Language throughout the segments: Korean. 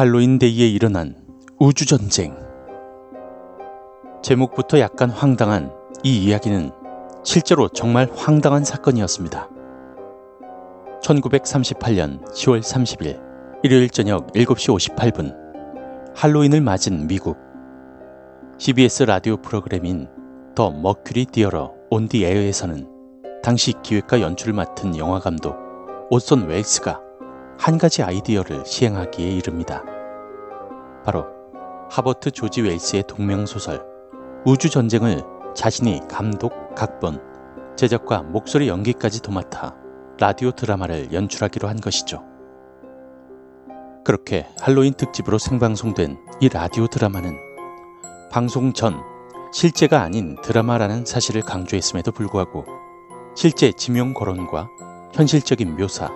할로윈 데이에 일어난 우주전쟁. 제목부터 약간 황당한 이 이야기는 실제로 정말 황당한 사건이었습니다. 1938년 10월 30일 일요일 저녁 7시 58분 할로윈을 맞은 미국 CBS 라디오 프로그램인 The Mercury Theatre on the Air에서는 당시 기획과 연출을 맡은 영화 감독 오손 웰스가 한 가지 아이디어를 시행하기에 이릅니다. 바로 하버트 조지 웰스의 동명소설 우주전쟁을 자신이 감독, 각본, 제작과 목소리 연기까지 도맡아 라디오 드라마를 연출하기로 한 것이죠. 그렇게 할로윈 특집으로 생방송된 이 라디오 드라마는 방송 전 실제가 아닌 드라마라는 사실을 강조했음에도 불구하고 실제 지명 거론과 현실적인 묘사,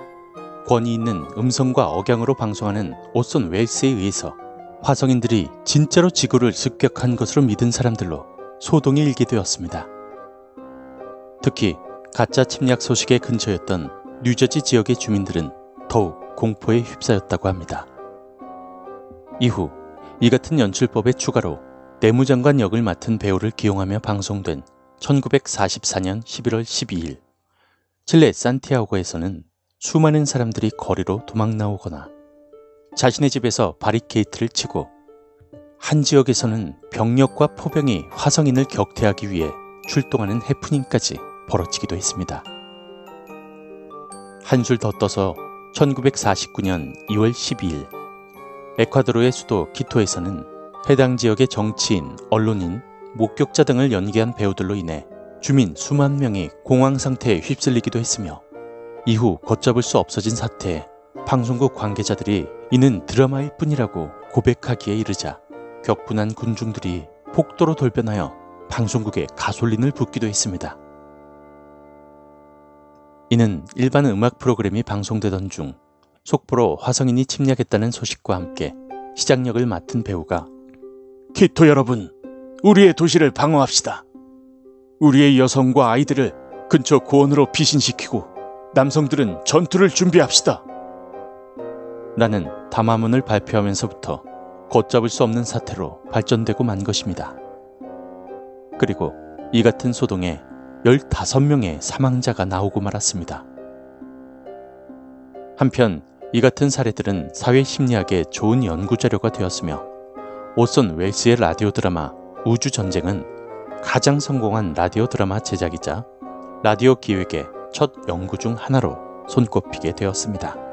권위 있는 음성과 억양으로 방송하는 오손 웰스에 의해서 화성인들이 진짜로 지구를 습격한 것으로 믿은 사람들로 소동이 일게 되었습니다. 특히 가짜 침략 소식의 근처였던 뉴저지 지역의 주민들은 더욱 공포에 휩싸였다고 합니다. 이후 이 같은 연출법에 추가로 내무장관 역을 맡은 배우를 기용하며 방송된 1944년 11월 12일 칠레 산티아고에서는 수많은 사람들이 거리로 도망 나오거나 자신의 집에서 바리케이트를 치고 한 지역에서는 병력과 포병이 화성인을 격퇴하기 위해 출동하는 해프닝까지 벌어지기도 했습니다. 한술 더 떠서 1949년 2월 12일 에콰도르의 수도 키토에서는 해당 지역의 정치인, 언론인, 목격자 등을 연기한 배우들로 인해 주민 수만 명이 공황 상태에 휩쓸리기도 했으며 이후 걷잡을 수 없어진 사태에 방송국 관계자들이 이는 드라마일 뿐이라고 고백하기에 이르자 격분한 군중들이 폭도로 돌변하여 방송국에 가솔린을 붓기도 했습니다. 이는 일반 음악 프로그램이 방송되던 중 속보로 화성인이 침략했다는 소식과 함께 시장역을 맡은 배우가 키토 여러분, 우리의 도시를 방어합시다. 우리의 여성과 아이들을 근처 고원으로 피신시키고 남성들은 전투를 준비합시다. 나는 담화문을 발표하면서부터 걷잡을 수 없는 사태로 발전되고 만 것입니다. 그리고 이 같은 소동에 15명의 사망자가 나오고 말았습니다. 한편 이 같은 사례들은 사회 심리학의 좋은 연구 자료가 되었으며 오선 웰스의 라디오 드라마 우주 전쟁은 가장 성공한 라디오 드라마 제작이자 라디오 기획의 첫 연구 중 하나로 손꼽히게 되었습니다.